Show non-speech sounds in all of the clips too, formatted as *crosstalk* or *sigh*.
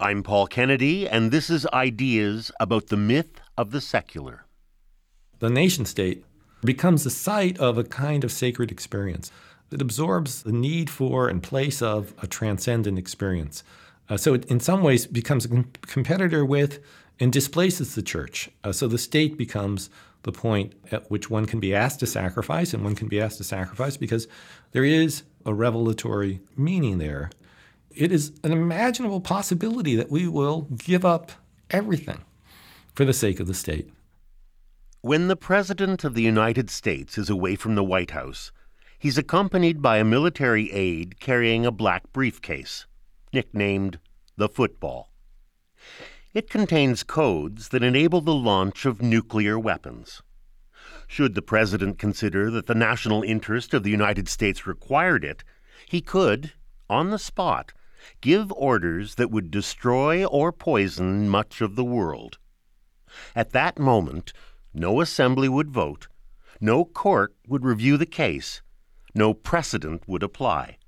I'm Paul Kennedy, and this is Ideas about the Myth of the Secular. The nation state becomes the site of a kind of sacred experience that absorbs the need for and place of a transcendent experience. Uh, so it, in some ways, becomes a com- competitor with and displaces the church. Uh, so the state becomes the point at which one can be asked to sacrifice, and one can be asked to sacrifice because there is a revelatory meaning there. It is an imaginable possibility that we will give up everything for the sake of the state. When the President of the United States is away from the White House, he's accompanied by a military aide carrying a black briefcase, nicknamed the football. It contains codes that enable the launch of nuclear weapons. Should the President consider that the national interest of the United States required it, he could, on the spot, give orders that would destroy or poison much of the world. At that moment, no assembly would vote, no court would review the case, no precedent would apply.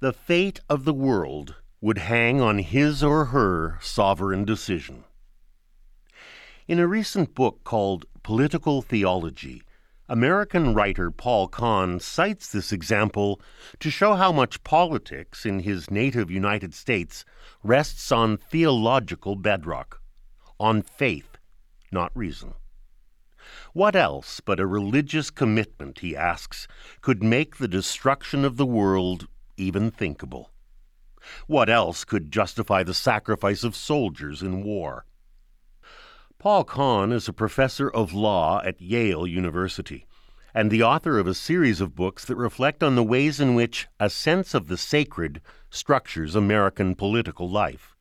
The fate of the world would hang on his or her sovereign decision. In a recent book called Political Theology, American writer Paul Kahn cites this example to show how much politics in his native United States rests on theological bedrock, on faith, not reason. What else but a religious commitment, he asks, could make the destruction of the world even thinkable? What else could justify the sacrifice of soldiers in war? Paul Kahn is a professor of law at Yale University and the author of a series of books that reflect on the ways in which a sense of the sacred structures American political life.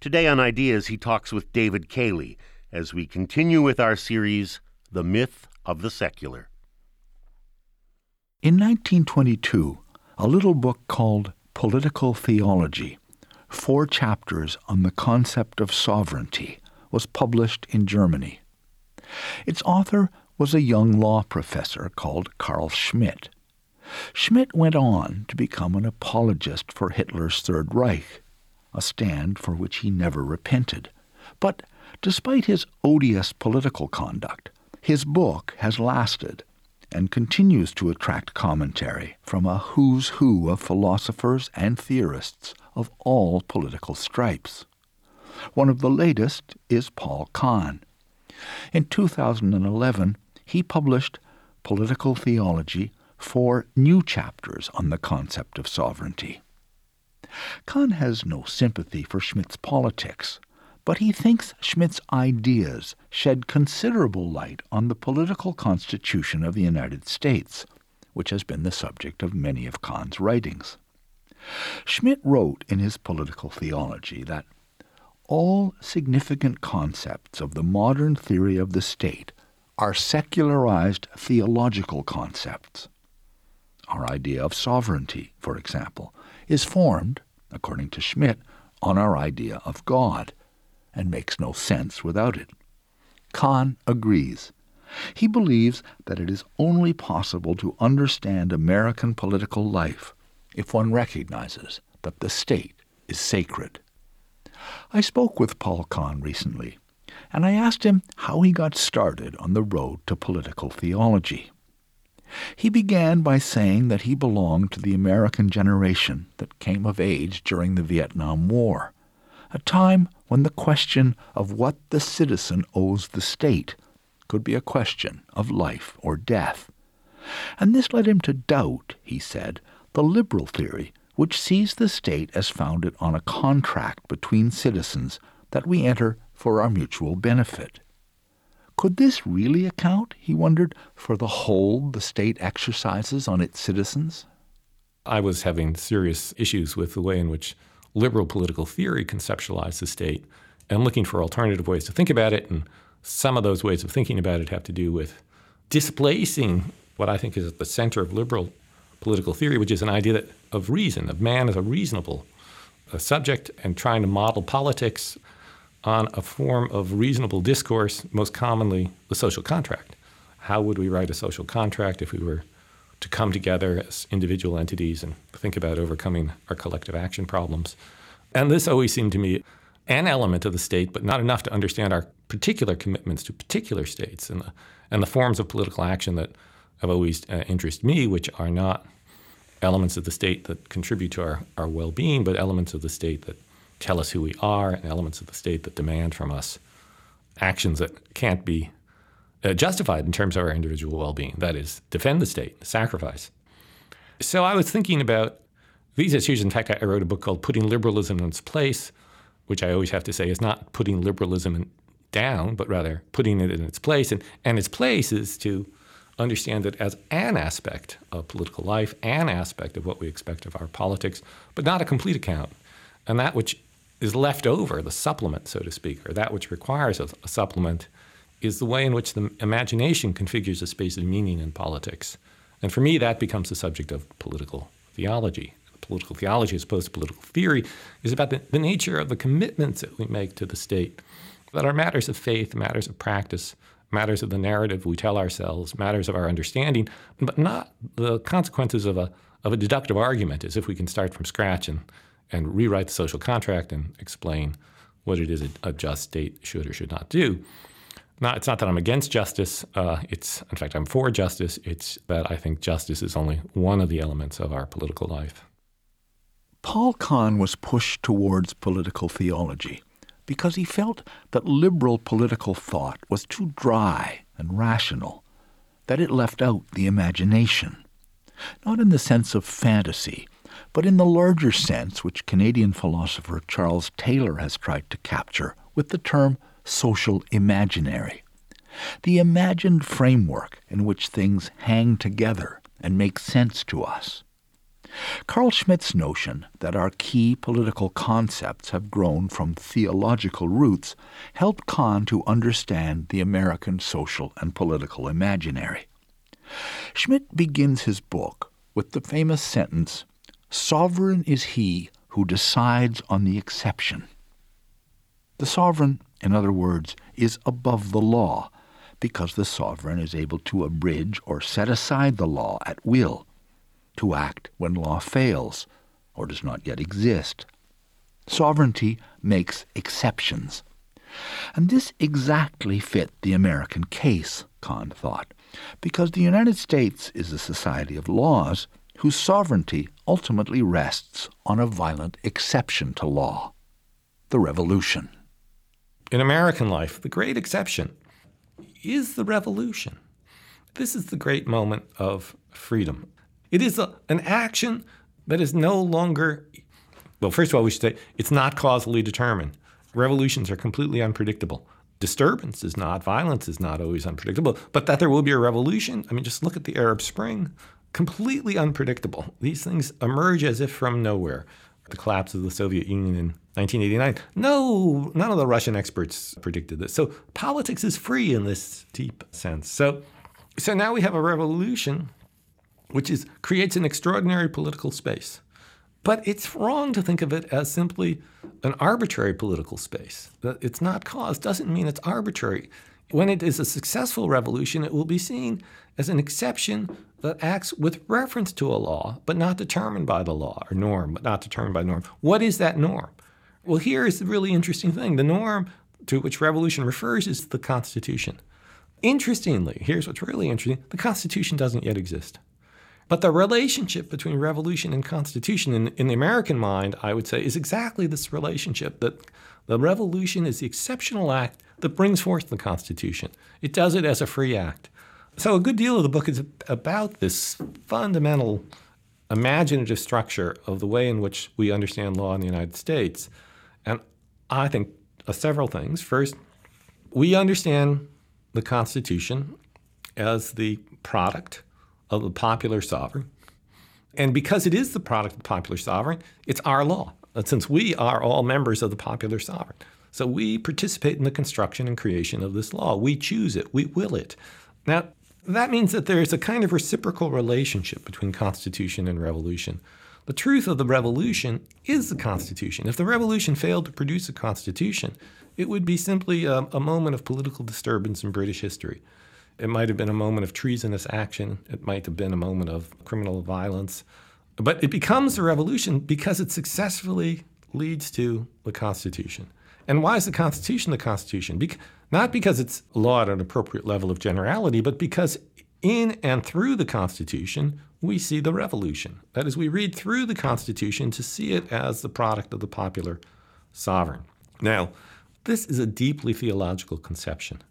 Today on Ideas, he talks with David Cayley as we continue with our series, The Myth of the Secular. In 1922, a little book called Political Theology, four chapters on the concept of sovereignty, was published in Germany. Its author was a young law professor called Carl Schmitt. Schmitt went on to become an apologist for Hitler's Third Reich, a stand for which he never repented. But despite his odious political conduct, his book has lasted and continues to attract commentary from a who's who of philosophers and theorists of all political stripes. One of the latest is Paul Kahn. In 2011, he published Political Theology, four new chapters on the concept of sovereignty. Kahn has no sympathy for Schmitt's politics, but he thinks Schmitt's ideas shed considerable light on the political constitution of the United States, which has been the subject of many of Kahn's writings. Schmitt wrote in his political theology that all significant concepts of the modern theory of the state are secularized theological concepts. Our idea of sovereignty, for example, is formed, according to Schmitt, on our idea of God and makes no sense without it. Kahn agrees. He believes that it is only possible to understand American political life if one recognizes that the state is sacred. I spoke with Paul Kahn recently and I asked him how he got started on the road to political theology. He began by saying that he belonged to the American generation that came of age during the Vietnam War, a time when the question of what the citizen owes the state could be a question of life or death. And this led him to doubt, he said, the liberal theory which sees the state as founded on a contract between citizens that we enter for our mutual benefit. Could this really account, he wondered, for the hold the state exercises on its citizens? I was having serious issues with the way in which liberal political theory conceptualized the state and looking for alternative ways to think about it. And some of those ways of thinking about it have to do with displacing what I think is at the center of liberal political theory, which is an idea that, of reason, of man as a reasonable a subject, and trying to model politics on a form of reasonable discourse, most commonly the social contract. How would we write a social contract if we were to come together as individual entities and think about overcoming our collective action problems? And this always seemed to me an element of the state, but not enough to understand our particular commitments to particular states and the, and the forms of political action that have always uh, interested me, which are not elements of the state that contribute to our, our well being, but elements of the state that tell us who we are, and elements of the state that demand from us actions that can't be uh, justified in terms of our individual well being. That is, defend the state, sacrifice. So I was thinking about these issues. In fact, I wrote a book called Putting Liberalism in Its Place, which I always have to say is not putting liberalism down, but rather putting it in its place. And, and its place is to understand it as an aspect of political life, an aspect of what we expect of our politics, but not a complete account. And that which is left over, the supplement, so to speak, or that which requires a, a supplement, is the way in which the imagination configures a space of meaning in politics. And for me, that becomes the subject of political theology. Political theology, as opposed to political theory, is about the, the nature of the commitments that we make to the state that are matters of faith, matters of practice, matters of the narrative we tell ourselves, matters of our understanding, but not the consequences of a, of a deductive argument, as if we can start from scratch and, and rewrite the social contract and explain what it is a, a just state should or should not do. Not, it's not that I'm against justice. Uh, it's, in fact, I'm for justice. It's that I think justice is only one of the elements of our political life. Paul Kahn was pushed towards political theology because he felt that liberal political thought was too dry and rational, that it left out the imagination. Not in the sense of fantasy, but in the larger sense which Canadian philosopher Charles Taylor has tried to capture with the term social imaginary. The imagined framework in which things hang together and make sense to us. Carl Schmitt's notion that our key political concepts have grown from theological roots helped Kahn to understand the American social and political imaginary. Schmitt begins his book with the famous sentence Sovereign is he who decides on the exception. The sovereign, in other words, is above the law because the sovereign is able to abridge or set aside the law at will to act when law fails or does not yet exist. Sovereignty makes exceptions. And this exactly fit the American case, Kahn thought, because the United States is a society of laws whose sovereignty ultimately rests on a violent exception to law the revolution. In American life, the great exception is the revolution. This is the great moment of freedom. It is a, an action that is no longer, well, first of all, we should say it's not causally determined. Revolutions are completely unpredictable. Disturbance is not, violence is not always unpredictable, but that there will be a revolution, I mean, just look at the Arab Spring, completely unpredictable. These things emerge as if from nowhere. The collapse of the Soviet Union in 1989. No, none of the Russian experts predicted this. So politics is free in this deep sense. So, so now we have a revolution which is creates an extraordinary political space. But it's wrong to think of it as simply an arbitrary political space. It's not caused doesn't mean it's arbitrary. When it is a successful revolution, it will be seen as an exception that acts with reference to a law, but not determined by the law, or norm, but not determined by norm. What is that norm? Well, here is the really interesting thing. The norm to which revolution refers is the Constitution. Interestingly, here's what's really interesting the Constitution doesn't yet exist. But the relationship between revolution and constitution in, in, the American mind, I would say, is exactly this relationship that the revolution is the exceptional act that brings forth the Constitution. It does it as a free act. So a good deal of the book is about this fundamental imaginative structure of the way in which we understand law in the United States. And I think uh, several things. First, we understand the Constitution as the product of the popular sovereign. And because it is the product of the popular sovereign, it's our law, uh, since we are all members of the popular sovereign. So we participate in the construction and creation of this law. We choose it, we will it. Now, that means that there is a kind of reciprocal relationship between Constitution and revolution. The truth of the revolution is the Constitution. If the revolution failed to produce a Constitution, it would be simply a, a moment of political disturbance in British history. It might have been a moment of treasonous action. It might have been a moment of criminal violence. But it becomes a revolution because it successfully leads to the Constitution. And why is the Constitution the Constitution? Be- not because it's law at an appropriate level of generality, but because in and through the Constitution, we see the revolution. That is, we read through the Constitution to see it as the product of the popular sovereign. Now, this is a deeply theological conception.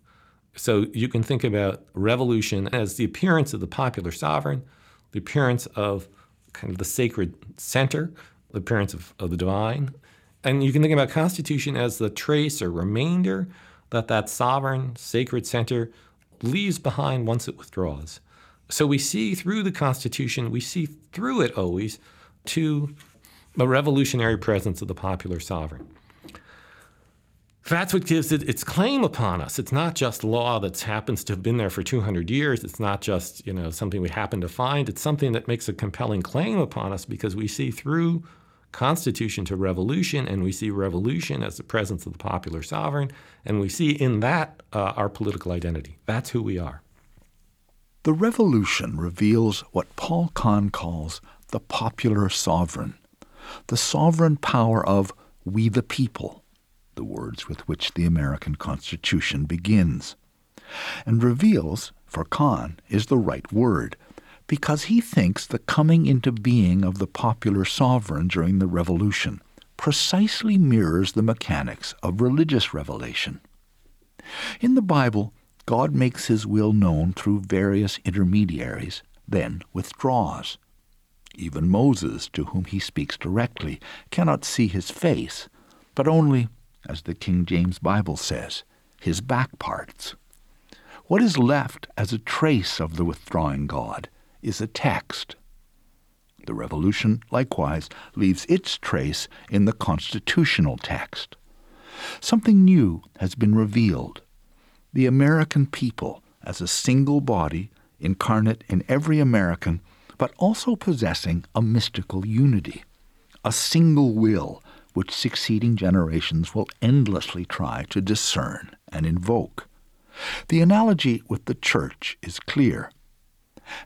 So you can think about revolution as the appearance of the popular sovereign, the appearance of kind of the sacred center, the appearance of, of the divine. And you can think about constitution as the trace or remainder that that sovereign, sacred center leaves behind once it withdraws. So we see through the Constitution, we see through it always to a revolutionary presence of the popular sovereign. That's what gives it its claim upon us. It's not just law that happens to have been there for 200 years. It's not just you know something we happen to find. It's something that makes a compelling claim upon us because we see through constitution to revolution, and we see revolution as the presence of the popular sovereign, and we see in that uh, our political identity. That's who we are. The revolution reveals what Paul Kahn calls the popular sovereign, the sovereign power of we the people, the words with which the American Constitution begins, and reveals, for Kahn, is the right word, because he thinks the coming into being of the popular sovereign during the Revolution precisely mirrors the mechanics of religious revelation. In the Bible, God makes his will known through various intermediaries, then withdraws. Even Moses, to whom he speaks directly, cannot see his face, but only, as the King James Bible says, his back parts. What is left as a trace of the withdrawing God is a text. The Revolution, likewise, leaves its trace in the constitutional text. Something new has been revealed the American people as a single body incarnate in every American, but also possessing a mystical unity, a single will which succeeding generations will endlessly try to discern and invoke. The analogy with the Church is clear.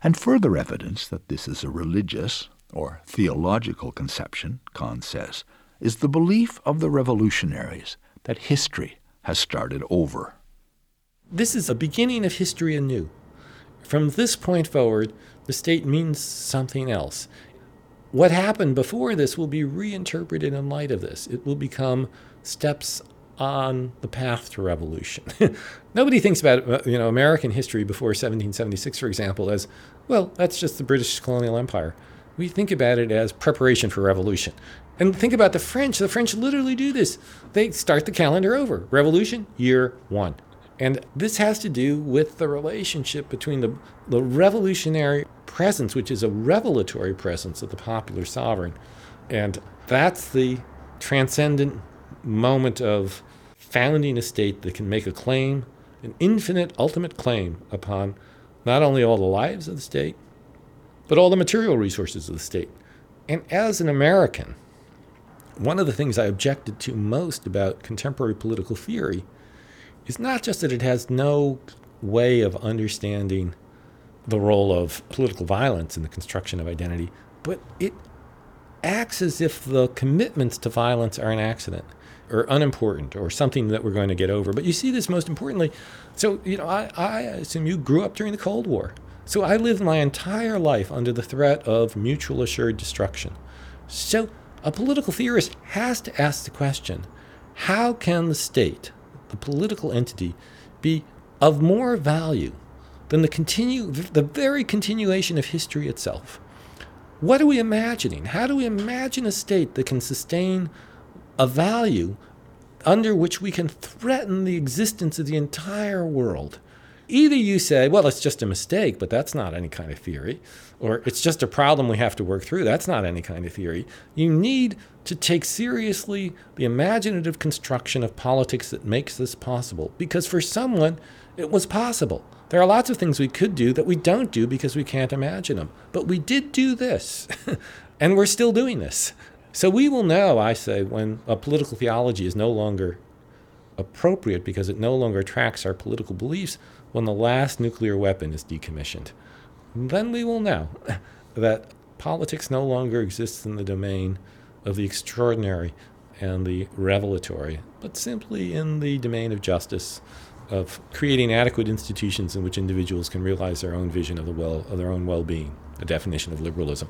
And further evidence that this is a religious or theological conception, Kahn says, is the belief of the revolutionaries that history has started over. This is a beginning of history anew. From this point forward, the state means something else. What happened before this will be reinterpreted in light of this. It will become steps on the path to revolution. *laughs* Nobody thinks about uh, you know American history before 1776, for example, as well. That's just the British colonial empire. We think about it as preparation for revolution. And think about the French. The French literally do this. They start the calendar over. Revolution, year one. And this has to do with the relationship between the, the revolutionary presence, which is a revelatory presence of the popular sovereign. And that's the transcendent moment of founding a state that can make a claim, an infinite, ultimate claim upon not only all the lives of the state, but all the material resources of the state. And as an American, one of the things I objected to most about contemporary political theory is not just that it has no way of understanding the role of political violence in the construction of identity, but it acts as if the commitments to violence are an accident or unimportant or something that we're going to get over. But you see this most importantly. So, you know, I, I assume you grew up during the Cold War. So I lived my entire life under the threat of mutual assured destruction. So a political theorist has to ask the question how can the state the political entity, be of more value than the continue the very continuation of history itself. What are we imagining? How do we imagine a state that can sustain a value under which we can threaten the existence of the entire world? Either you say, well, it's just a mistake, but that's not any kind of theory, or it's just a problem we have to work through. That's not any kind of theory. You need to take seriously the imaginative construction of politics that makes this possible, because for someone, it was possible. There are lots of things we could do that we don't do because we can't imagine them. But we did do this, *laughs* and we're still doing this. So we will know, I say, when a political theology is no longer appropriate because it no longer tracks our political beliefs when the last nuclear weapon is decommissioned. Then we will know *laughs* that politics no longer exists in the domain of the extraordinary and the revelatory, but simply in the domain of justice, of creating adequate institutions in which individuals can realize their own vision of the well of their own well-being, the definition of liberalism.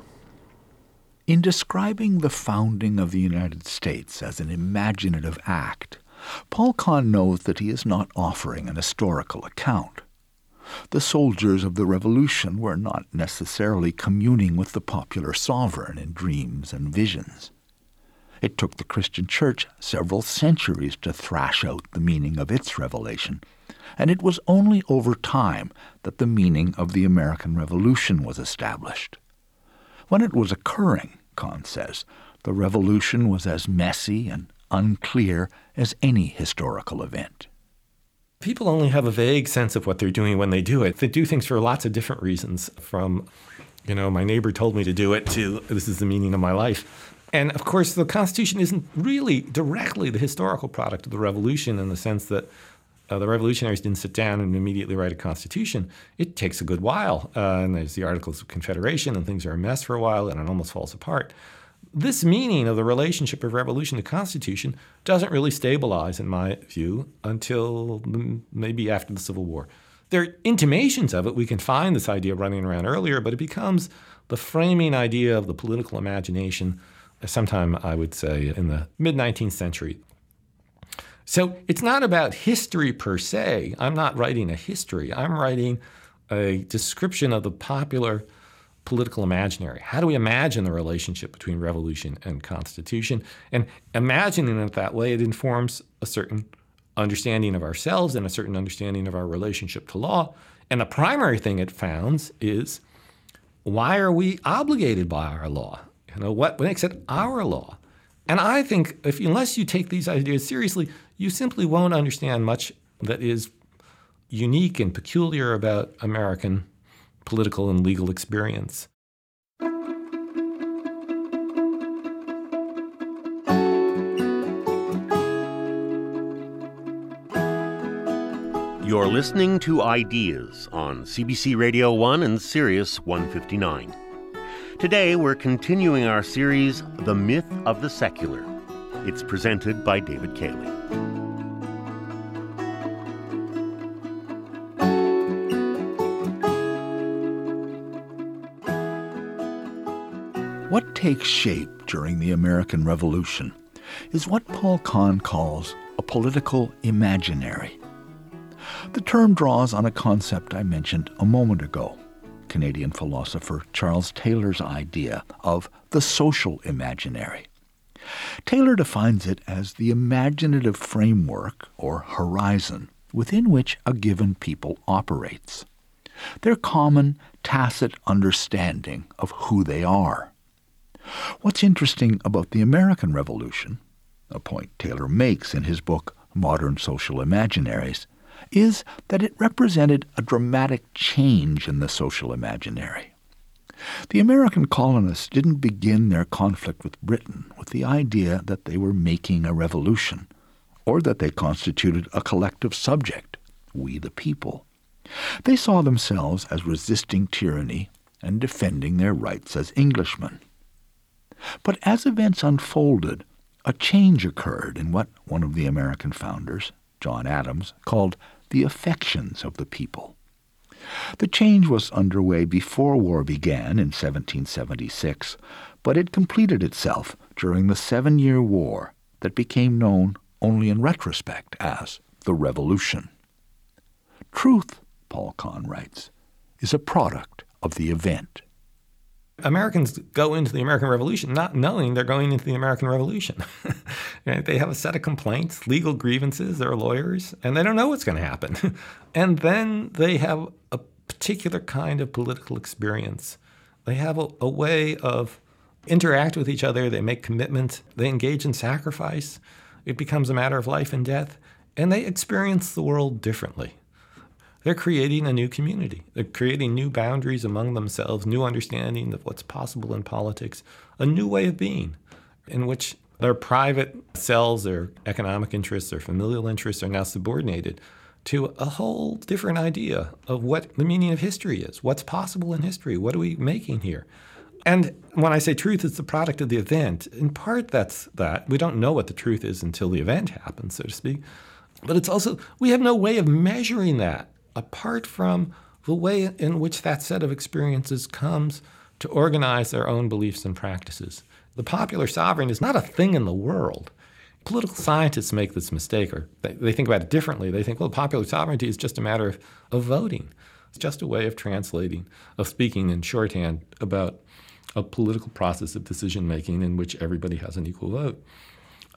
In describing the founding of the United States as an imaginative act, Paul Kahn knows that he is not offering an historical account. The soldiers of the Revolution were not necessarily communing with the popular sovereign in dreams and visions. It took the Christian Church several centuries to thrash out the meaning of its revelation, and it was only over time that the meaning of the American Revolution was established. When it was occurring, Kahn says, the Revolution was as messy and unclear as any historical event. People only have a vague sense of what they're doing when they do it. They do things for lots of different reasons, from, you know, my neighbor told me to do it to this is the meaning of my life. And of course, the Constitution isn't really directly the historical product of the Revolution in the sense that uh, the revolutionaries didn't sit down and immediately write a constitution. It takes a good while. Uh, and there's the Articles of Confederation, and things are a mess for a while, and it almost falls apart this meaning of the relationship of revolution to constitution doesn't really stabilize, in my view, until maybe after the Civil War. There are intimations of it. We can find this idea running around earlier, but it becomes the framing idea of the political imagination sometime, I would say, in the mid 19th century. So it's not about history per se. I'm not writing a history, I'm writing a description of the popular political imaginary. How do we imagine the relationship between revolution and constitution? And imagining it that way, it informs a certain understanding of ourselves and a certain understanding of our relationship to law. And the primary thing it founds is why are we obligated by our law? You know, what makes it our law? And I think if unless you take these ideas seriously, you simply won't understand much that is unique and peculiar about American political and legal experience. You're listening to Ideas on CBC Radio 1 and Sirius 159. Today we're continuing our series, The Myth of the Secular. It's presented by David Cayley. Takes shape during the American Revolution is what Paul Kahn calls a political imaginary. The term draws on a concept I mentioned a moment ago Canadian philosopher Charles Taylor's idea of the social imaginary. Taylor defines it as the imaginative framework or horizon within which a given people operates, their common tacit understanding of who they are. What's interesting about the American Revolution, a point Taylor makes in his book Modern Social Imaginaries, is that it represented a dramatic change in the social imaginary. The American colonists didn't begin their conflict with Britain with the idea that they were making a revolution, or that they constituted a collective subject, we the people. They saw themselves as resisting tyranny and defending their rights as Englishmen. But as events unfolded, a change occurred in what one of the American founders, John Adams, called the affections of the people. The change was underway before war began in 1776, but it completed itself during the Seven Year War that became known only in retrospect as the Revolution. Truth, Paul Kahn writes, is a product of the event. Americans go into the American Revolution not knowing they're going into the American Revolution. *laughs* they have a set of complaints, legal grievances, they're lawyers, and they don't know what's going to happen. *laughs* and then they have a particular kind of political experience. They have a, a way of interact with each other, they make commitments, they engage in sacrifice. It becomes a matter of life and death, and they experience the world differently. They're creating a new community. They're creating new boundaries among themselves, new understanding of what's possible in politics, a new way of being in which their private selves, their economic interests, their familial interests are now subordinated to a whole different idea of what the meaning of history is. What's possible in history? What are we making here? And when I say truth is the product of the event, in part that's that. We don't know what the truth is until the event happens, so to speak. But it's also, we have no way of measuring that apart from the way in which that set of experiences comes to organize their own beliefs and practices. The popular sovereign is not a thing in the world. Political scientists make this mistake, or they, they think about it differently. They think, well, popular sovereignty is just a matter of, of voting. It's just a way of translating, of speaking in shorthand about a political process of decision making in which everybody has an equal vote.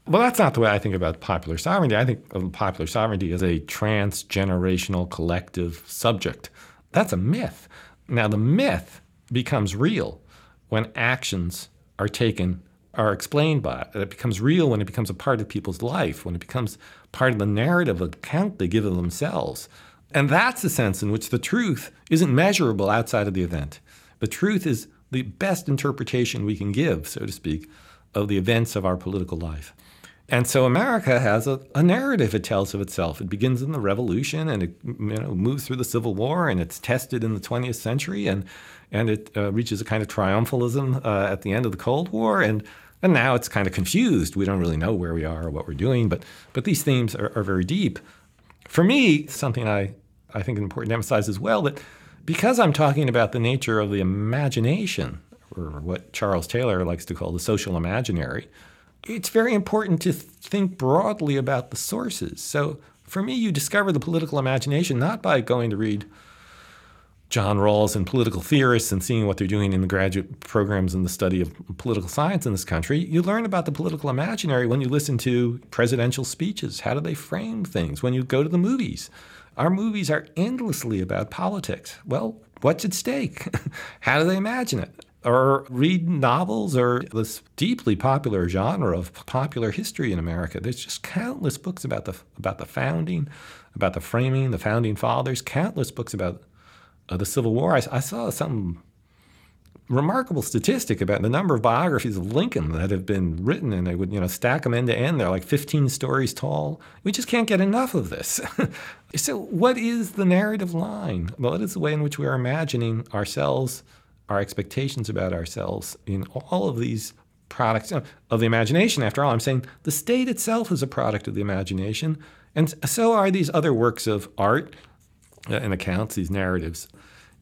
Well, that's not the way I think about popular sovereignty. I think of popular sovereignty as a transgenerational collective subject. That's a myth. Now, the myth becomes real when actions are taken, are explained by it. It becomes real when it becomes a part of people's life, when it becomes part of the narrative account they give of themselves. And that's the sense in which the truth isn't measurable outside of the event. The truth is the best interpretation we can give, so to speak, of the events of our political life. And so America has a, a, narrative it tells of itself. It begins in the Revolution and it you know, moves through the Civil War and it's tested in the 20th century and, and it uh, reaches a kind of triumphalism uh, at the end of the Cold War. And, and now it's kind of confused. We don't really know where we are or what we're doing, but, but these themes are, are very deep. For me, something I, I think is important to emphasize as well that because I'm talking about the nature of the imagination, or what Charles Taylor likes to call the social imaginary, it's very important to think broadly about the sources. So for me, you discover the political imagination not by going to read John Rawls and political theorists and seeing what they're doing in the graduate programs in the study of political science in this country. You learn about the political imaginary when you listen to presidential speeches. How do they frame things? When you go to the movies. Our movies are endlessly about politics. Well, what's at stake? *laughs* How do they imagine it? Or read novels or this deeply popular genre of popular history in America. There's just countless books about the about the founding, about the framing, the founding fathers. Countless books about uh, the Civil War. I, I saw some remarkable statistic about the number of biographies of Lincoln that have been written, and they would you know stack them end to end. They're like 15 stories tall. We just can't get enough of this. *laughs* so, what is the narrative line? Well, it is the way in which we are imagining ourselves, our expectations about ourselves in all of these products of the imagination. After all, I'm saying the state itself is a product of the imagination, and so are these other works of art uh, and accounts, these narratives.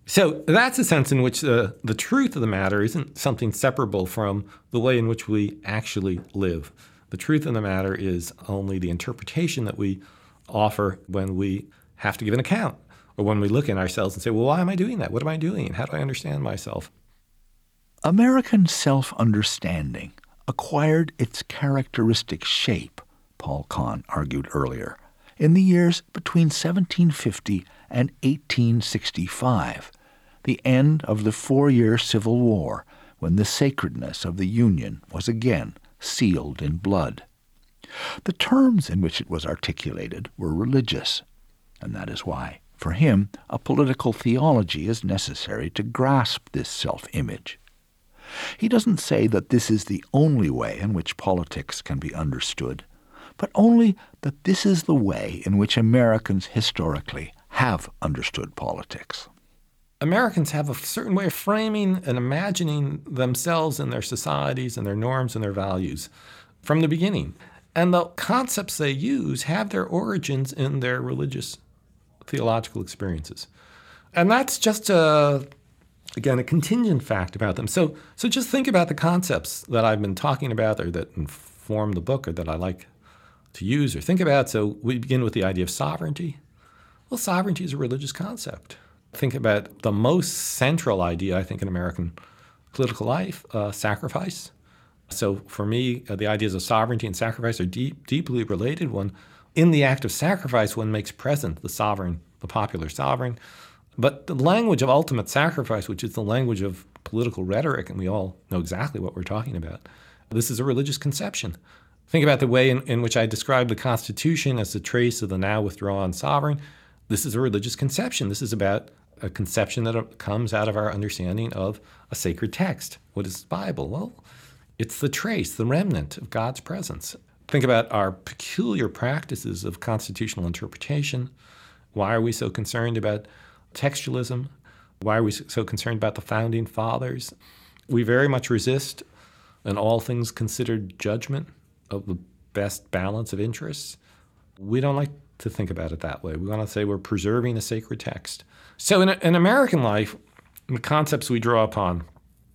So that's a sense in which the, the truth of the matter isn't something separable from the way in which we actually live. The truth of the matter is only the interpretation that we offer when we have to give an account or when we look in ourselves and say, well, why am I doing that? What am I doing? How do I understand myself? American self understanding acquired its characteristic shape, Paul Kahn argued earlier, in the years between 1750 and 1865 the end of the four year Civil War, when the sacredness of the Union was again sealed in blood. The terms in which it was articulated were religious, and that is why, for him, a political theology is necessary to grasp this self image. He doesn't say that this is the only way in which politics can be understood, but only that this is the way in which Americans historically have understood politics. Americans have a certain way of framing and imagining themselves and their societies and their norms and their values from the beginning. And the concepts they use have their origins in their religious theological experiences. And that's just a again a contingent fact about them. So so just think about the concepts that I've been talking about or that inform the book or that I like to use or think about. So we begin with the idea of sovereignty. Well, sovereignty is a religious concept think about the most central idea, I think, in American political life uh, sacrifice. So for me, uh, the ideas of sovereignty and sacrifice are deep, deeply related. One, in the act of sacrifice, one makes present the sovereign, the popular sovereign. But the language of ultimate sacrifice, which is the language of political rhetoric, and we all know exactly what we're talking about, this is a religious conception. Think about the way in, in which I describe the Constitution as the trace of the now withdrawn sovereign. This is a religious conception. This is about a conception that uh, comes out of our understanding of a sacred text. What is the Bible? Well, it's the trace, the remnant of God's presence. Think about our peculiar practices of constitutional interpretation. Why are we so concerned about textualism? Why are we so concerned about the founding fathers? We very much resist an all things considered judgment of the best balance of interests. We don't like to think about it that way. We want to say we're preserving a sacred text. So, in, in American life, the concepts we draw upon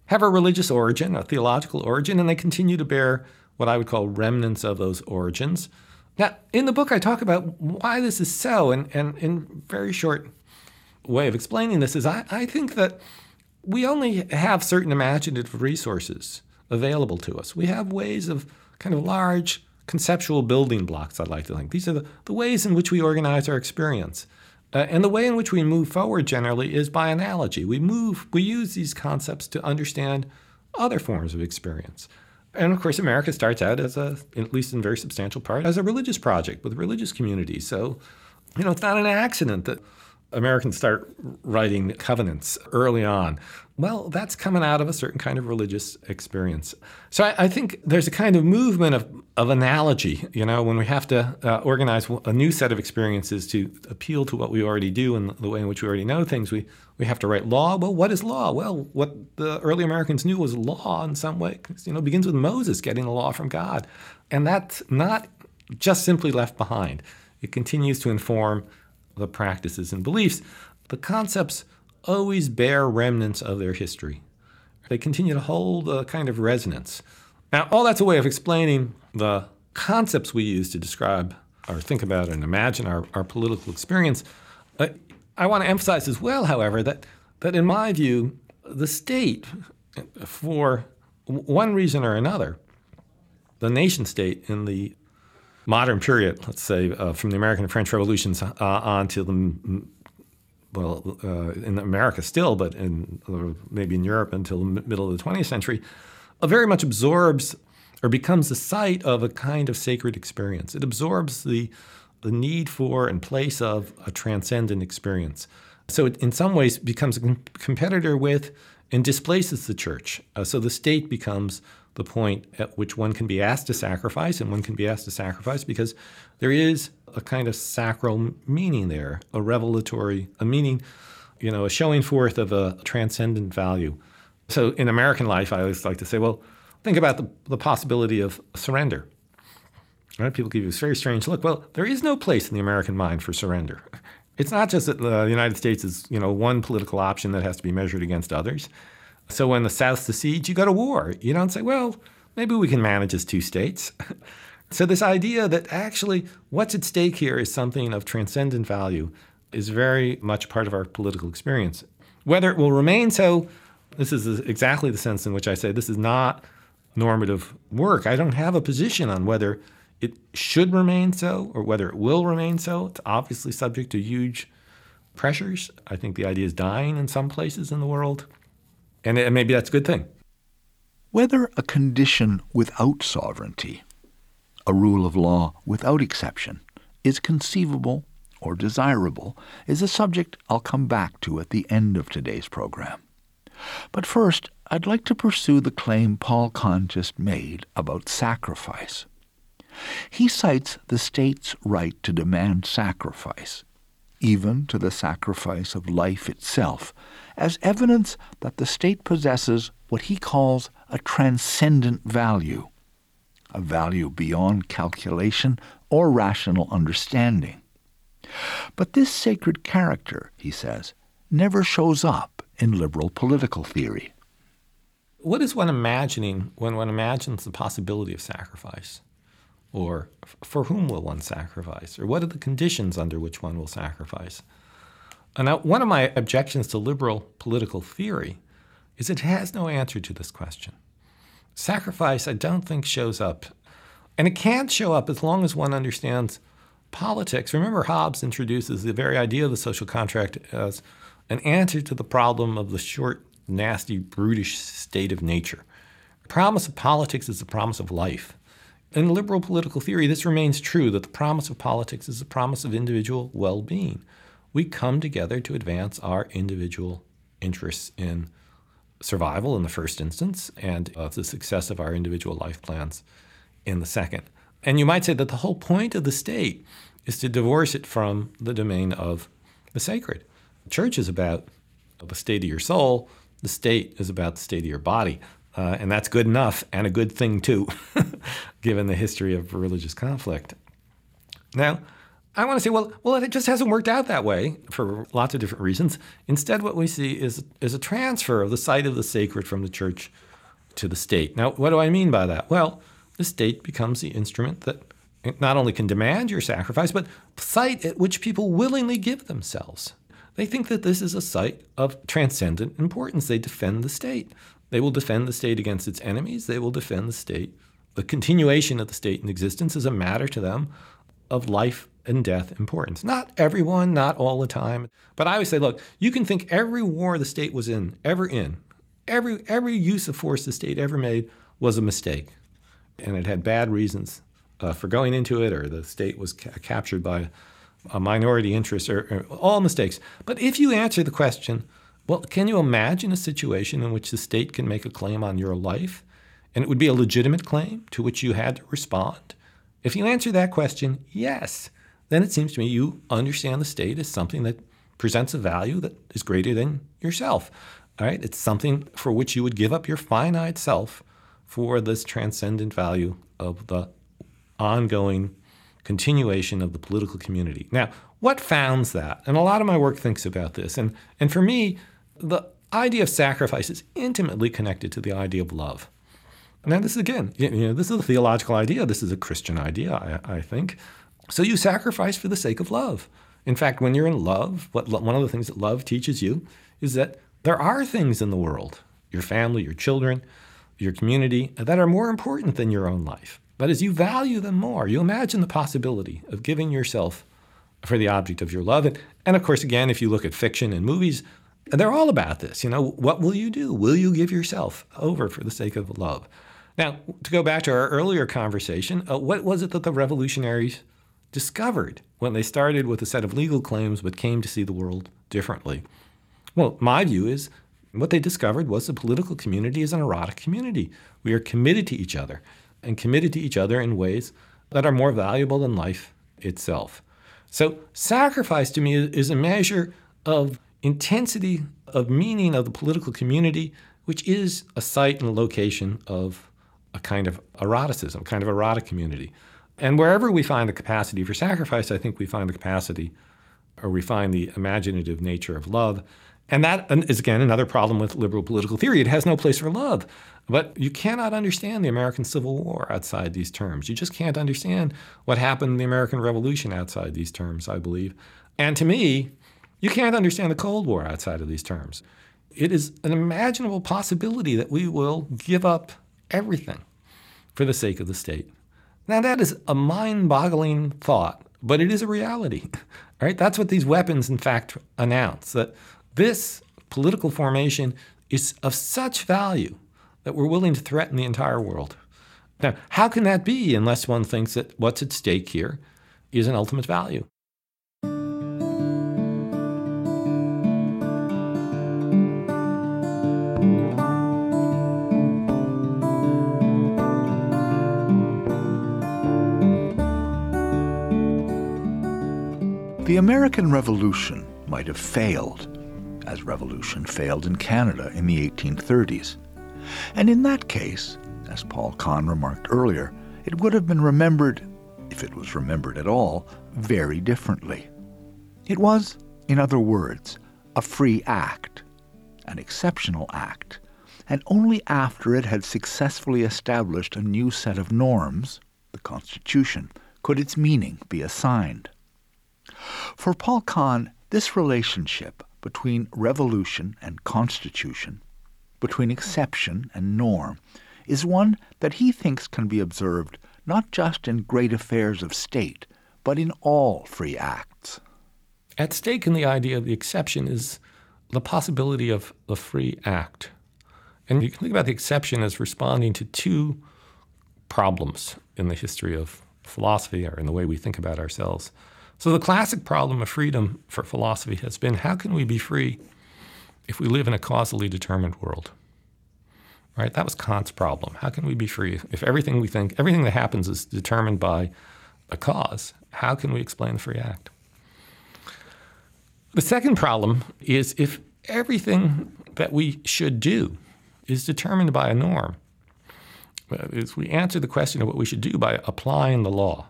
have a religious origin, a theological origin, and they continue to bear what I would call remnants of those origins. Now, in the book, I talk about why this is so, and, and in very short way of explaining this is I, I think that we only have certain imaginative resources available to us. We have ways of kind of large conceptual building blocks, I'd like to think. These are the, the ways in which we organize our experience. Uh, and the way in which we move forward generally is by analogy. We move, we use these concepts to understand other forms of experience. And of course, America starts out as a, at least in very substantial part, as a religious project with religious communities. So, you know, it's not an accident that Americans start writing covenants early on. Well, that's coming out of a certain kind of religious experience. So I, I think there's a kind of movement of, of analogy, you know, when we have to uh, organize a new set of experiences to appeal to what we already do and the way in which we already know things, we, we have to write law. Well, what is law? Well, what the early Americans knew was law in some way. You know, begins with Moses getting the law from God. And that's not just simply left behind. It continues to inform the practices and beliefs, the concepts always bear remnants of their history. They continue to hold a kind of resonance. Now, all that's a way of explaining the concepts we use to describe or think about and imagine our, our political experience. Uh, I want to emphasize as well, however, that, that in my view, the state, for one reason or another, the nation state in the modern period, let's say uh, from the American and French revolutions uh, on to the well, uh, in America still, but in maybe in Europe until the middle of the 20th century, very much absorbs or becomes the site of a kind of sacred experience. It absorbs the the need for and place of a transcendent experience. So it, in some ways, becomes a competitor with and displaces the church. Uh, so the state becomes the point at which one can be asked to sacrifice, and one can be asked to sacrifice because there is a kind of sacral meaning there, a revelatory, a meaning, you know, a showing forth of a transcendent value. So in American life, I always like to say, well, think about the, the possibility of surrender. Right? People give you this very strange look. Well, there is no place in the American mind for surrender. It's not just that the United States is, you know, one political option that has to be measured against others. So when the South secedes, you go to war. You don't say, well, maybe we can manage as two states. *laughs* so this idea that actually what's at stake here is something of transcendent value is very much part of our political experience. Whether it will remain so, this is exactly the sense in which I say this is not normative work. I don't have a position on whether it should remain so or whether it will remain so. It's obviously subject to huge pressures. I think the idea is dying in some places in the world. And, maybe that's a good thing. Whether a condition without sovereignty, a rule of law without exception, is conceivable or desirable is a subject I'll come back to at the end of today's program. But first, I'd like to pursue the claim Paul Kahn just made about sacrifice. He cites the state's right to demand sacrifice, even to the sacrifice of life itself, as evidence that the state possesses what he calls a transcendent value, a value beyond calculation or rational understanding. But this sacred character, he says, never shows up in liberal political theory. What is one imagining when one imagines the possibility of sacrifice? Or for whom will one sacrifice? Or what are the conditions under which one will sacrifice? And now, one of my objections to liberal political theory is it has no answer to this question. Sacrifice, I don't think, shows up. And it can't show up as long as one understands politics. Remember, Hobbes introduces the very idea of the social contract as an answer to the problem of the short, nasty, brutish state of nature. The promise of politics is the promise of life. In liberal political theory, this remains true that the promise of politics is the promise of individual well being we come together to advance our individual interests in survival in the first instance and uh, the success of our individual life plans in the second. And you might say that the whole point of the state is to divorce it from the domain of the sacred. The church is about the state of your soul, the state is about the state of your body. Uh, and that's good enough and a good thing too, *laughs* given the history of religious conflict. Now, I want to say, well, well, it just hasn't worked out that way for lots of different reasons. Instead, what we see is, is a transfer of the site of the sacred from the church to the state. Now, what do I mean by that? Well, the state becomes the instrument that not only can demand your sacrifice, but site at which people willingly give themselves. They think that this is a site of transcendent importance. They defend the state. They will defend the state against its enemies. They will defend the state. The continuation of the state in existence is a matter to them of life and death importance. Not everyone, not all the time. But I always say, look, you can think every war the state was in, ever in, every every use of force the state ever made was a mistake, and it had bad reasons uh, for going into it, or the state was ca- captured by minority interest, or, or all mistakes. But if you answer the question, well, can you imagine a situation in which the state can make a claim on your life, and it would be a legitimate claim to which you had to respond? If you answer that question, yes, then it seems to me you understand the state as something that presents a value that is greater than yourself. All right, it's something for which you would give up your finite self for this transcendent value of the ongoing continuation of the political community. Now, what founds that? And a lot of my work thinks about this. And, and for me, the idea of sacrifice is intimately connected to the idea of love. Now, this is again, you know, this is a theological idea. This is a Christian idea, I, I think. So you sacrifice for the sake of love. In fact, when you're in love, what, one of the things that love teaches you is that there are things in the world, your family, your children, your community, that are more important than your own life. But as you value them more, you imagine the possibility of giving yourself for the object of your love. And, and of course, again, if you look at fiction and movies, they're all about this. You know, what will you do? Will you give yourself over for the sake of love? Now, to go back to our earlier conversation, uh, what was it that the revolutionaries discovered when they started with a set of legal claims but came to see the world differently? Well, my view is what they discovered was the political community is an erotic community. We are committed to each other and committed to each other in ways that are more valuable than life itself. So, sacrifice to me is a measure of intensity of meaning of the political community, which is a site and a location of a kind of eroticism, a kind of erotic community. And wherever we find the capacity for sacrifice, I think we find the capacity or we find the imaginative nature of love. And that is, again, another problem with liberal political theory. It has no place for love. But you cannot understand the American Civil War outside these terms. You just can't understand what happened in the American Revolution outside these terms, I believe. And to me, you can't understand the Cold War outside of these terms. It is an imaginable possibility that we will give up everything for the sake of the state. Now, that is a mind boggling thought, but it is a reality. *laughs* Right? That's what these weapons, in fact, announce that this political formation is of such value that we're willing to threaten the entire world. Now, how can that be unless one thinks that what's at stake here is an ultimate value? The American Revolution might have failed, as revolution failed in Canada in the 1830s. And in that case, as Paul Kahn remarked earlier, it would have been remembered, if it was remembered at all, very differently. It was, in other words, a free act, an exceptional act, and only after it had successfully established a new set of norms, the Constitution, could its meaning be assigned. For Paul Kahn, this relationship between revolution and constitution, between exception and norm, is one that he thinks can be observed not just in great affairs of state, but in all free acts. At stake in the idea of the exception is the possibility of the free act. And you can think about the exception as responding to two problems in the history of philosophy or in the way we think about ourselves. So, the classic problem of freedom for philosophy has been how can we be free if we live in a causally determined world? Right? That was Kant's problem. How can we be free if everything we think, everything that happens is determined by a cause? How can we explain the free act? The second problem is if everything that we should do is determined by a norm. Uh, is we answer the question of what we should do by applying the law,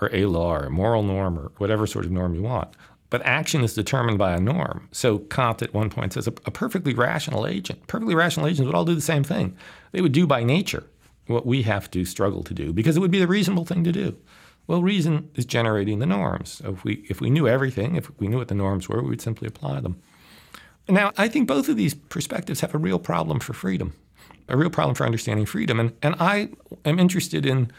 or a law, or a moral norm, or whatever sort of norm you want. But action is determined by a norm. So Kant at one point says a, a perfectly rational agent, perfectly rational agents would all do the same thing. They would do by nature what we have to struggle to do because it would be the reasonable thing to do. Well, reason is generating the norms. So if we if we knew everything, if we knew what the norms were, we would simply apply them. Now, I think both of these perspectives have a real problem for freedom, a real problem for understanding freedom. And, and I am interested in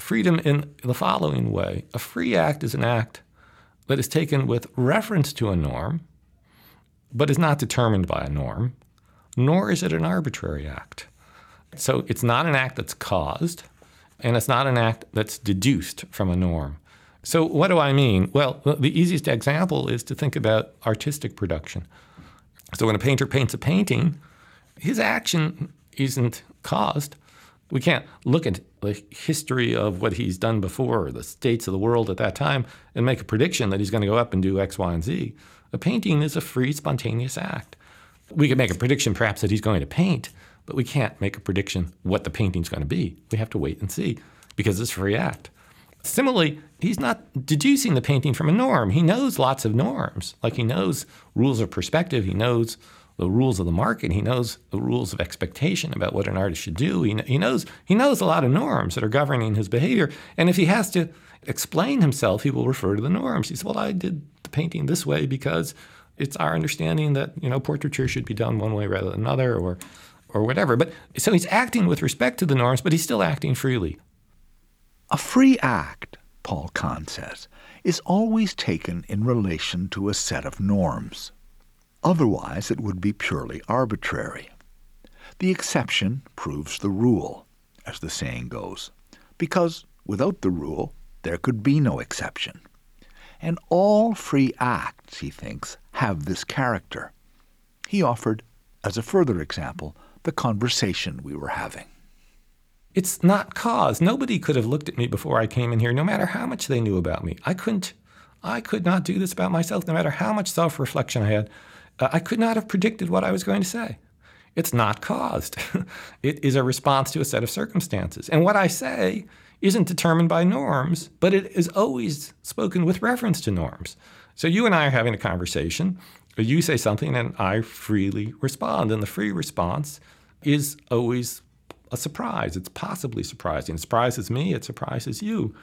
freedom in the following way a free act is an act that is taken with reference to a norm, but is not determined by a norm, nor is it an arbitrary act. So it's not an act that's caused, and it's not an act that's deduced from a norm. So, what do I mean? Well, the easiest example is to think about artistic production. So when a painter paints a painting, his action isn't caused. We can't look at the history of what he's done before the states of the world at that time and make a prediction that he's going to go up and do X, Y, and Z. A painting is a free, spontaneous act. We could make a prediction perhaps that he's going to paint, but we can't make a prediction what the painting's going to be. We have to wait and see because it's a free act. Similarly, he's not deducing the painting from a norm. He knows lots of norms, like he knows rules of perspective, he knows the rules of the market, he knows the rules of expectation about what an artist should do. He, he knows he knows a lot of norms that are governing his behavior. And if he has to explain himself, he will refer to the norms. He says, "Well, I did the painting this way because it's our understanding that you know portraiture should be done one way rather than another, or or whatever." But so he's acting with respect to the norms, but he's still acting freely. A free act, Paul Kahn says, is always taken in relation to a set of norms. Otherwise, it would be purely arbitrary. The exception proves the rule, as the saying goes, because without the rule, there could be no exception. And all free acts, he thinks, have this character. He offered, as a further example, the conversation we were having. It's not cause. Nobody could have looked at me before I came in here, no matter how much they knew about me. I couldn't, I could not do this about myself, no matter how much self reflection I had. Uh, I could not have predicted what I was going to say. It's not caused. *laughs* it is a response to a set of circumstances. And what I say isn't determined by norms, but it is always spoken with reference to norms. So you and I are having a conversation. You say something, and I freely respond. And the free response is always a surprise. It's possibly surprising. It surprises me, it surprises you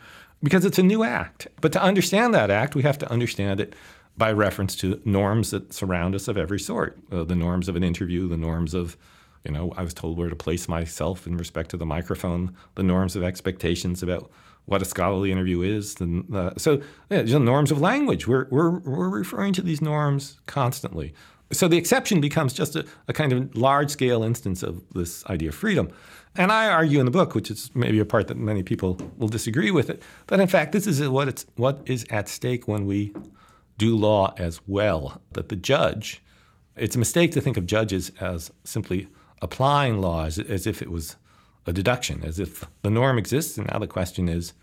because it's a new act. But to understand that act, we have to understand it by reference to norms that surround us of every sort uh, the norms of an interview, the norms of, you know, I was told where to place myself in respect to the microphone, the norms of expectations about what a scholarly interview is. And, uh, so, yeah, the norms of language. We're, we're, we're referring to these norms constantly. So the exception becomes just a, a kind of large scale instance of this idea of freedom. And I argue in the book, which is maybe a part that many people will disagree with it, that in fact, this is what, it's, what is at stake when we do law as well. That the judge, it's a mistake to think of judges as simply applying law as, as if it was a deduction, as if the norm exists, and now the question is,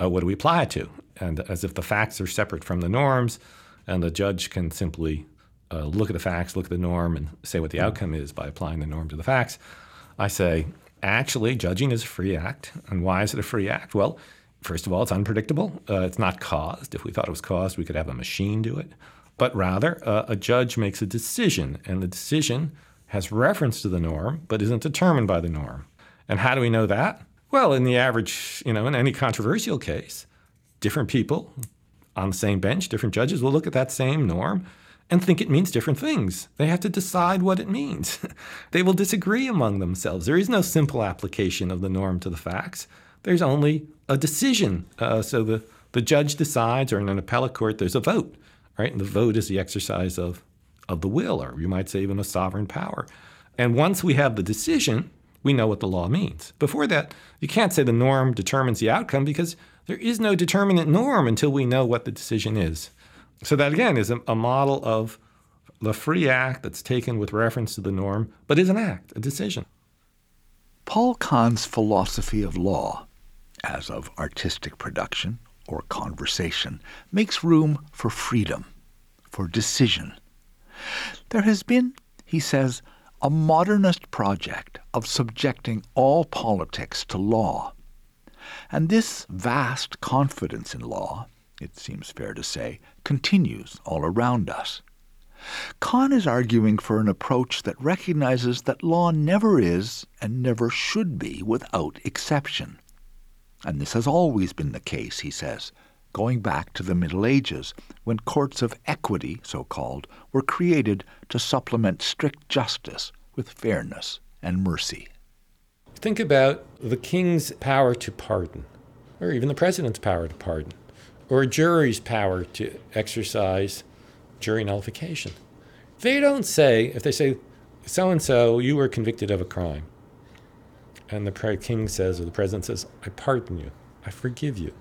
uh, what do we apply it to? And as if the facts are separate from the norms, and the judge can simply uh, look at the facts, look at the norm, and say what the outcome is by applying the norm to the facts. I say actually, judging is a free act. And why is it a free act? Well, first of all, it's unpredictable. Uh, it's not caused. If we thought it was caused, we could have a machine do it. But rather, uh, a judge makes a decision, and the decision has reference to the norm, but isn't determined by the norm. And how do we know that? Well, in the average, you know, in any controversial case, different people on the same bench, different judges will look at that same norm and think it means different things. They have to decide what it means. *laughs* they will disagree among themselves. There is no simple application of the norm to the facts. There's only a decision. Uh, so the, the judge decides, or in an appellate court, there's a vote, right? And the vote is the exercise of, of the will, or you might say even a sovereign power. And once we have the decision, we know what the law means. Before that, you can't say the norm determines the outcome because there is no determinate norm until we know what the decision is. So that again is a, a model of the free act that's taken with reference to the norm, but is an act, a decision. Paul Kahn's philosophy of law, as of artistic production or conversation, makes room for freedom, for decision. There has been, he says, a modernist project of subjecting all politics to law. And this vast confidence in law, it seems fair to say, continues all around us. Kahn is arguing for an approach that recognizes that law never is and never should be without exception. And this has always been the case, he says, going back to the Middle Ages, when courts of equity, so called, were created to supplement strict justice with fairness and mercy. Think about the king's power to pardon, or even the president's power to pardon, or a jury's power to exercise jury nullification. They don't say, if they say, so and so, you were convicted of a crime, and the king says, or the president says, I pardon you, I forgive you,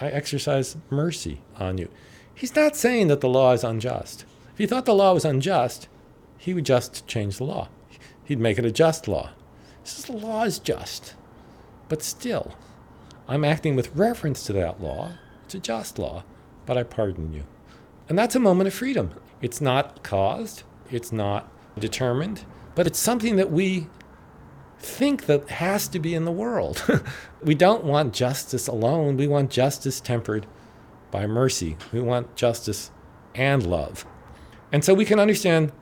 I exercise mercy on you. He's not saying that the law is unjust. If he thought the law was unjust, he would just change the law. He'd make it a just law. He says the law is just, but still, I'm acting with reference to that law. It's a just law, but I pardon you. And that's a moment of freedom. It's not caused, it's not determined, but it's something that we think that has to be in the world. *laughs* we don't want justice alone, we want justice tempered by mercy. We want justice and love. And so we can understand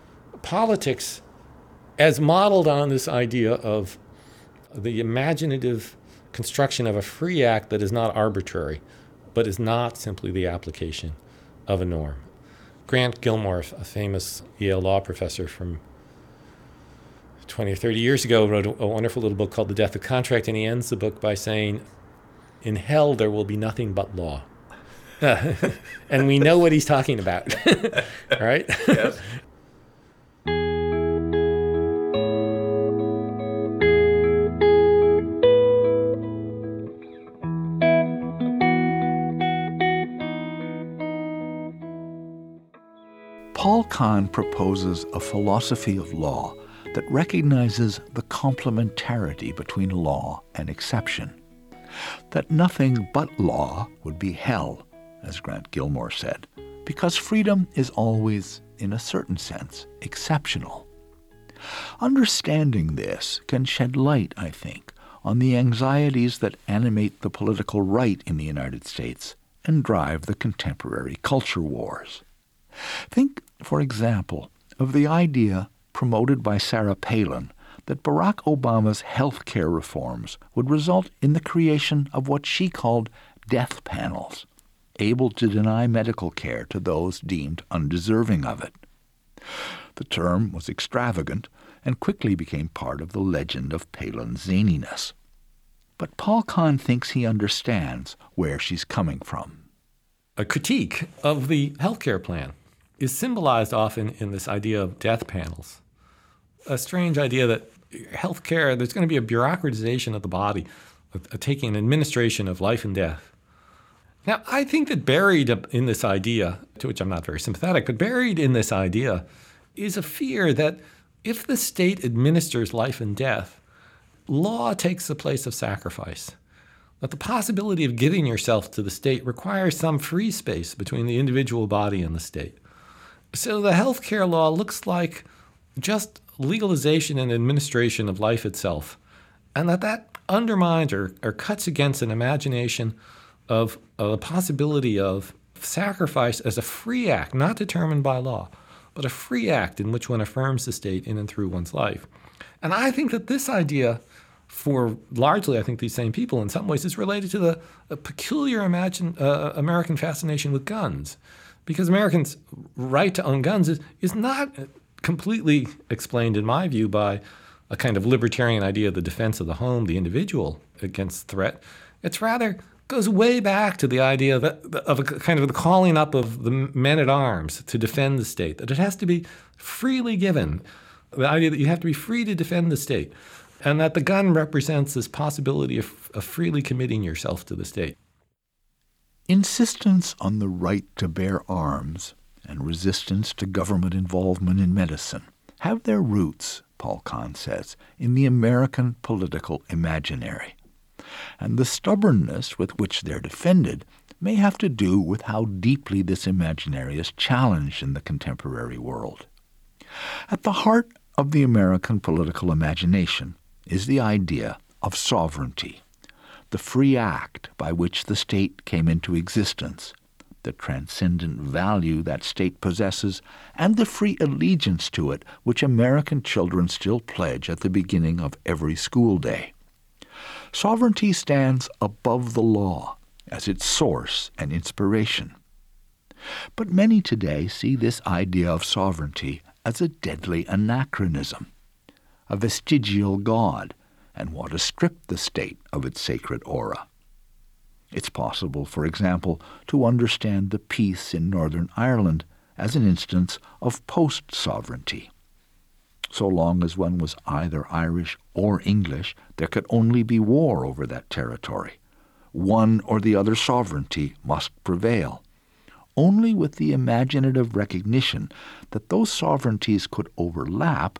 politics as modeled on this idea of the imaginative construction of a free act that is not arbitrary, but is not simply the application of a norm. Grant Gilmore, a famous Yale law professor from 20 or 30 years ago, wrote a, a wonderful little book called The Death of Contract, and he ends the book by saying, In hell, there will be nothing but law. *laughs* and we know what he's talking about. *laughs* right? Yes. Paul Kahn proposes a philosophy of law that recognizes the complementarity between law and exception. That nothing but law would be hell, as Grant Gilmore said, because freedom is always, in a certain sense, exceptional. Understanding this can shed light, I think, on the anxieties that animate the political right in the United States and drive the contemporary culture wars. Think for example, of the idea promoted by Sarah Palin that Barack Obama's health care reforms would result in the creation of what she called death panels, able to deny medical care to those deemed undeserving of it. The term was extravagant and quickly became part of the legend of Palin's zaniness. But Paul Kahn thinks he understands where she's coming from. A critique of the healthcare plan is symbolized often in this idea of death panels. A strange idea that healthcare, there's going to be a bureaucratization of the body, taking an administration of life and death. Now, I think that buried in this idea, to which I'm not very sympathetic, but buried in this idea is a fear that if the state administers life and death, law takes the place of sacrifice. That the possibility of giving yourself to the state requires some free space between the individual body and the state. So the healthcare law looks like just legalization and administration of life itself, and that that undermines or, or cuts against an imagination of, of the possibility of sacrifice as a free act, not determined by law, but a free act in which one affirms the state in and through one's life. And I think that this idea, for largely, I think these same people, in some ways, is related to the peculiar imagine, uh, American fascination with guns because Americans' right to own guns is, is not completely explained, in my view, by a kind of libertarian idea of the defense of the home, the individual against threat. It's rather goes way back to the idea of a, of a kind of the calling up of the men at arms to defend the state, that it has to be freely given, the idea that you have to be free to defend the state, and that the gun represents this possibility of, of freely committing yourself to the state. Insistence on the right to bear arms and resistance to government involvement in medicine have their roots, Paul Kahn says, in the American political imaginary. And the stubbornness with which they're defended may have to do with how deeply this imaginary is challenged in the contemporary world. At the heart of the American political imagination is the idea of sovereignty, the free act by which the state came into existence, the transcendent value that state possesses, and the free allegiance to it which American children still pledge at the beginning of every school day. Sovereignty stands above the law as its source and inspiration. But many today see this idea of sovereignty as a deadly anachronism, a vestigial god, and want to strip the state of its sacred aura. It's possible, for example, to understand the peace in Northern Ireland as an instance of post sovereignty. So long as one was either Irish or English, there could only be war over that territory. One or the other sovereignty must prevail only with the imaginative recognition that those sovereignties could overlap,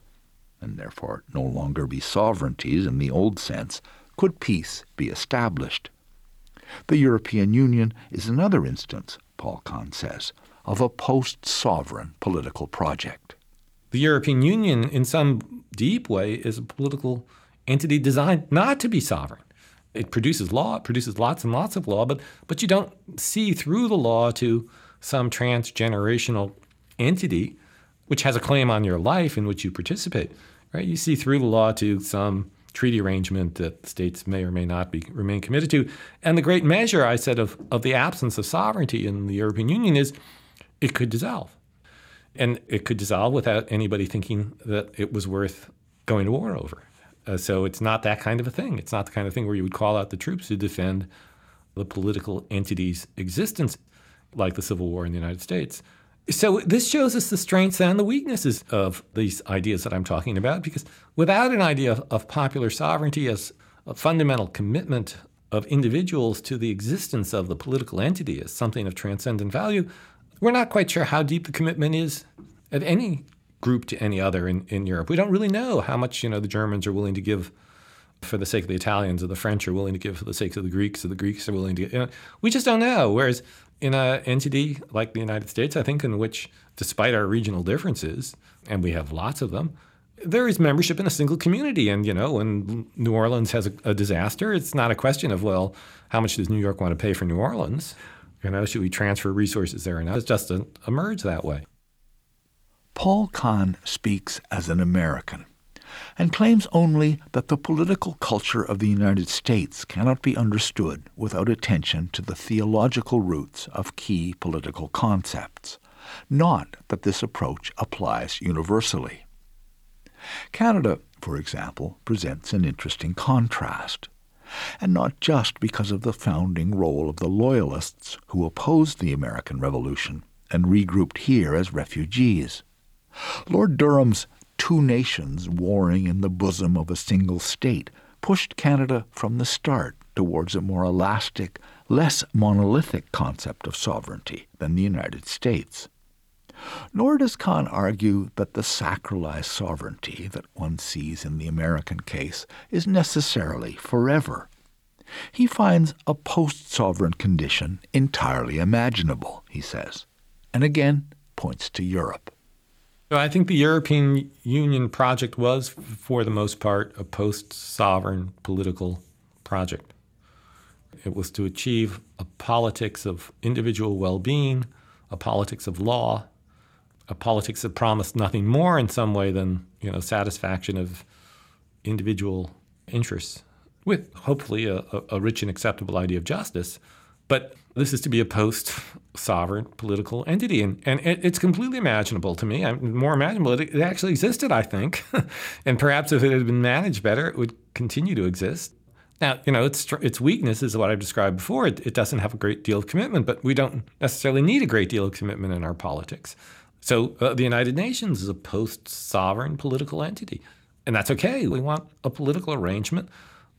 and therefore no longer be sovereignties in the old sense, could peace be established. The European Union is another instance, Paul Kahn says, of a post sovereign political project. The European Union, in some deep way, is a political entity designed not to be sovereign. It produces law, it produces lots and lots of law, but, but you don't see through the law to some transgenerational entity which has a claim on your life in which you participate. Right? You see through the law to some treaty arrangement that states may or may not be remain committed to. And the great measure, I said, of, of the absence of sovereignty in the European Union is it could dissolve. And it could dissolve without anybody thinking that it was worth going to war over. Uh, so it's not that kind of a thing. It's not the kind of thing where you would call out the troops to defend the political entity's existence like the Civil War in the United States. So this shows us the strengths and the weaknesses of these ideas that I'm talking about, because without an idea of, of popular sovereignty as a fundamental commitment of individuals to the existence of the political entity as something of transcendent value, we're not quite sure how deep the commitment is of any group to any other in, in Europe. We don't really know how much you know the Germans are willing to give for the sake of the Italians, or the French are willing to give for the sake of the Greeks, or the Greeks are willing to. You know, we just don't know. Whereas in an entity like the United States, I think, in which, despite our regional differences, and we have lots of them, there is membership in a single community. And, you know, when New Orleans has a, a, disaster, it's not a question of, well, how much does New York want to pay for New Orleans? You know, should we transfer resources there or not? It's just a, emerged that way. Paul Kahn speaks as an American and claims only that the political culture of the United States cannot be understood without attention to the theological roots of key political concepts, not that this approach applies universally. Canada, for example, presents an interesting contrast, and not just because of the founding role of the Loyalists who opposed the American Revolution and regrouped here as refugees. Lord Durham's two nations warring in the bosom of a single state pushed Canada from the start towards a more elastic, less monolithic concept of sovereignty than the United States. Nor does Kahn argue that the sacralized sovereignty that one sees in the American case is necessarily forever. He finds a post sovereign condition entirely imaginable, he says, and again points to Europe. I think the European Union project was, for the most part, a post sovereign political project. It was to achieve a politics of individual well being, a politics of law, a politics that promised nothing more in some way than you know, satisfaction of individual interests, with hopefully a, a rich and acceptable idea of justice. But this is to be a post sovereign political entity. And, and it, it's completely imaginable to me. I'm more imaginable. It, it actually existed, I think. *laughs* and perhaps if it had been managed better, it would continue to exist. Now, you know, its, its weakness is what I've described before. It, it doesn't have a great deal of commitment, but we don't necessarily need a great deal of commitment in our politics. So uh, the United Nations is a post sovereign political entity. And that's okay. We want a political arrangement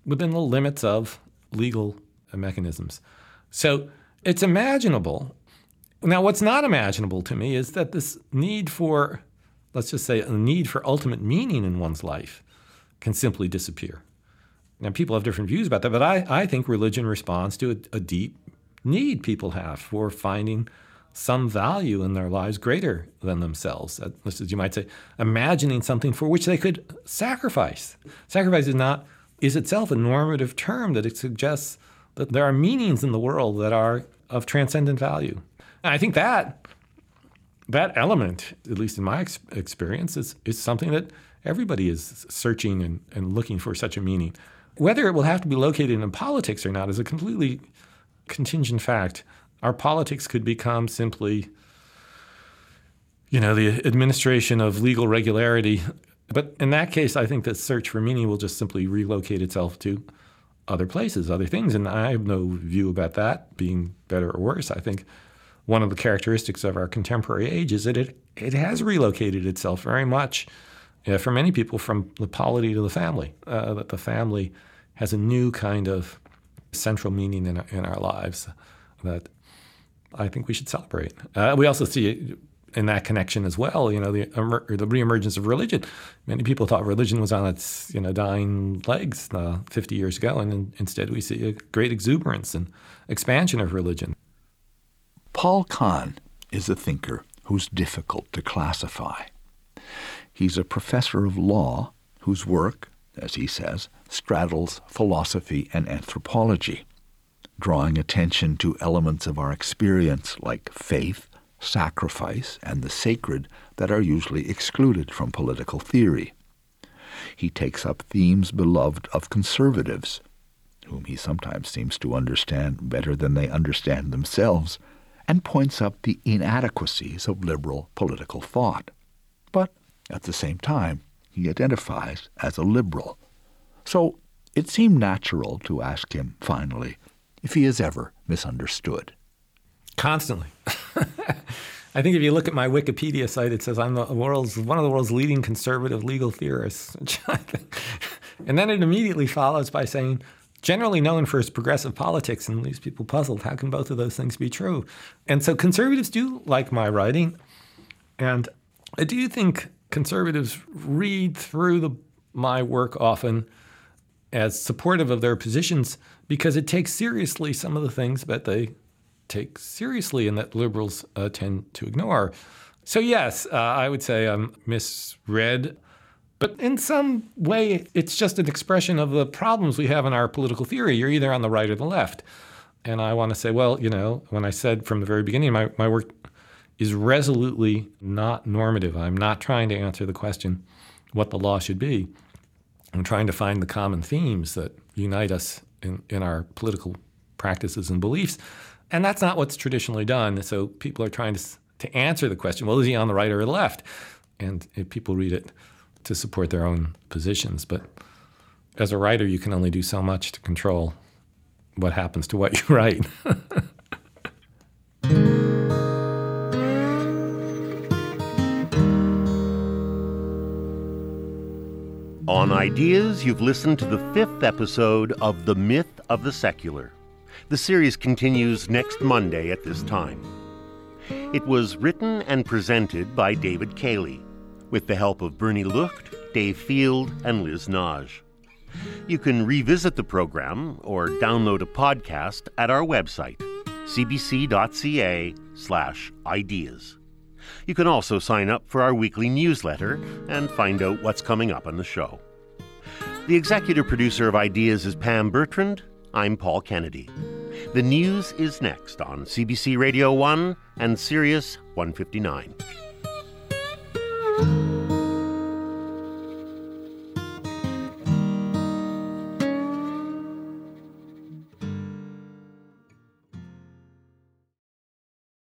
within the limits of legal mechanisms. So it's imaginable. Now, what's not imaginable to me is that this need for, let's just say, a need for ultimate meaning in one's life can simply disappear. Now, people have different views about that, but I, I think religion responds to a, a deep need people have for finding some value in their lives greater than themselves. This is, you might say, imagining something for which they could sacrifice. Sacrifice is not is itself a normative term that it suggests that there are meanings in the world that are of transcendent value. And I think that that element, at least in my ex- experience, is, is something that everybody is searching and, and looking for such a meaning. Whether it will have to be located in politics or not is a completely contingent fact our politics could become simply, you know, the administration of legal regularity. But in that case, I think that search for meaning will just simply relocate itself to other places, other things. And I have no view about that being better or worse. I think one of the characteristics of our contemporary age is that it, it has relocated itself very much for many people from the polity to the family, uh, that the family has a new kind of central meaning in, in our lives that I think we should celebrate. Uh, we also see in that connection as well, you know, the, the reemergence of religion. Many people thought religion was on its, you know, dying legs uh, 50 years ago, and in, instead we see a great exuberance and expansion of religion. Paul Kahn is a thinker who's difficult to classify. He's a professor of law whose work, as he says, straddles philosophy and anthropology drawing attention to elements of our experience like faith, sacrifice, and the sacred that are usually excluded from political theory. He takes up themes beloved of conservatives, whom he sometimes seems to understand better than they understand themselves, and points up the inadequacies of liberal political thought. But at the same time, he identifies as a liberal. So it seemed natural to ask him, finally, if he is ever misunderstood. Constantly. *laughs* I think if you look at my Wikipedia site, it says I'm the world's one of the world's leading conservative legal theorists. *laughs* and then it immediately follows by saying, generally known for his progressive politics, and leaves people puzzled. How can both of those things be true? And so conservatives do like my writing, and I do you think conservatives read through the, my work often as supportive of their positions because it takes seriously some of the things that they take seriously and that liberals uh, tend to ignore. So, yes, uh, I would say I'm misread, but in some way, it's just an expression of the problems we have in our political theory. You're either on the right or the left. And I want to say, well, you know, when I said from the very beginning, my, my work is resolutely not normative. I'm not trying to answer the question what the law should be. I'm trying to find the common themes that unite us in, in our political practices and beliefs. And that's not what's traditionally done. So people are trying to, to answer the question well, is he on the right or the left? And eh, people read it to support their own positions. But as a writer, you can only do so much to control what happens to what you *laughs* write. On Ideas, you've listened to the fifth episode of The Myth of the Secular. The series continues next Monday at this time. It was written and presented by David Cayley, with the help of Bernie Lucht, Dave Field, and Liz Nagy. You can revisit the program or download a podcast at our website, cbc.ca slash ideas. You can also sign up for our weekly newsletter and find out what's coming up on the show. The executive producer of Ideas is Pam Bertrand. I'm Paul Kennedy. The news is next on CBC Radio 1 and Sirius 159.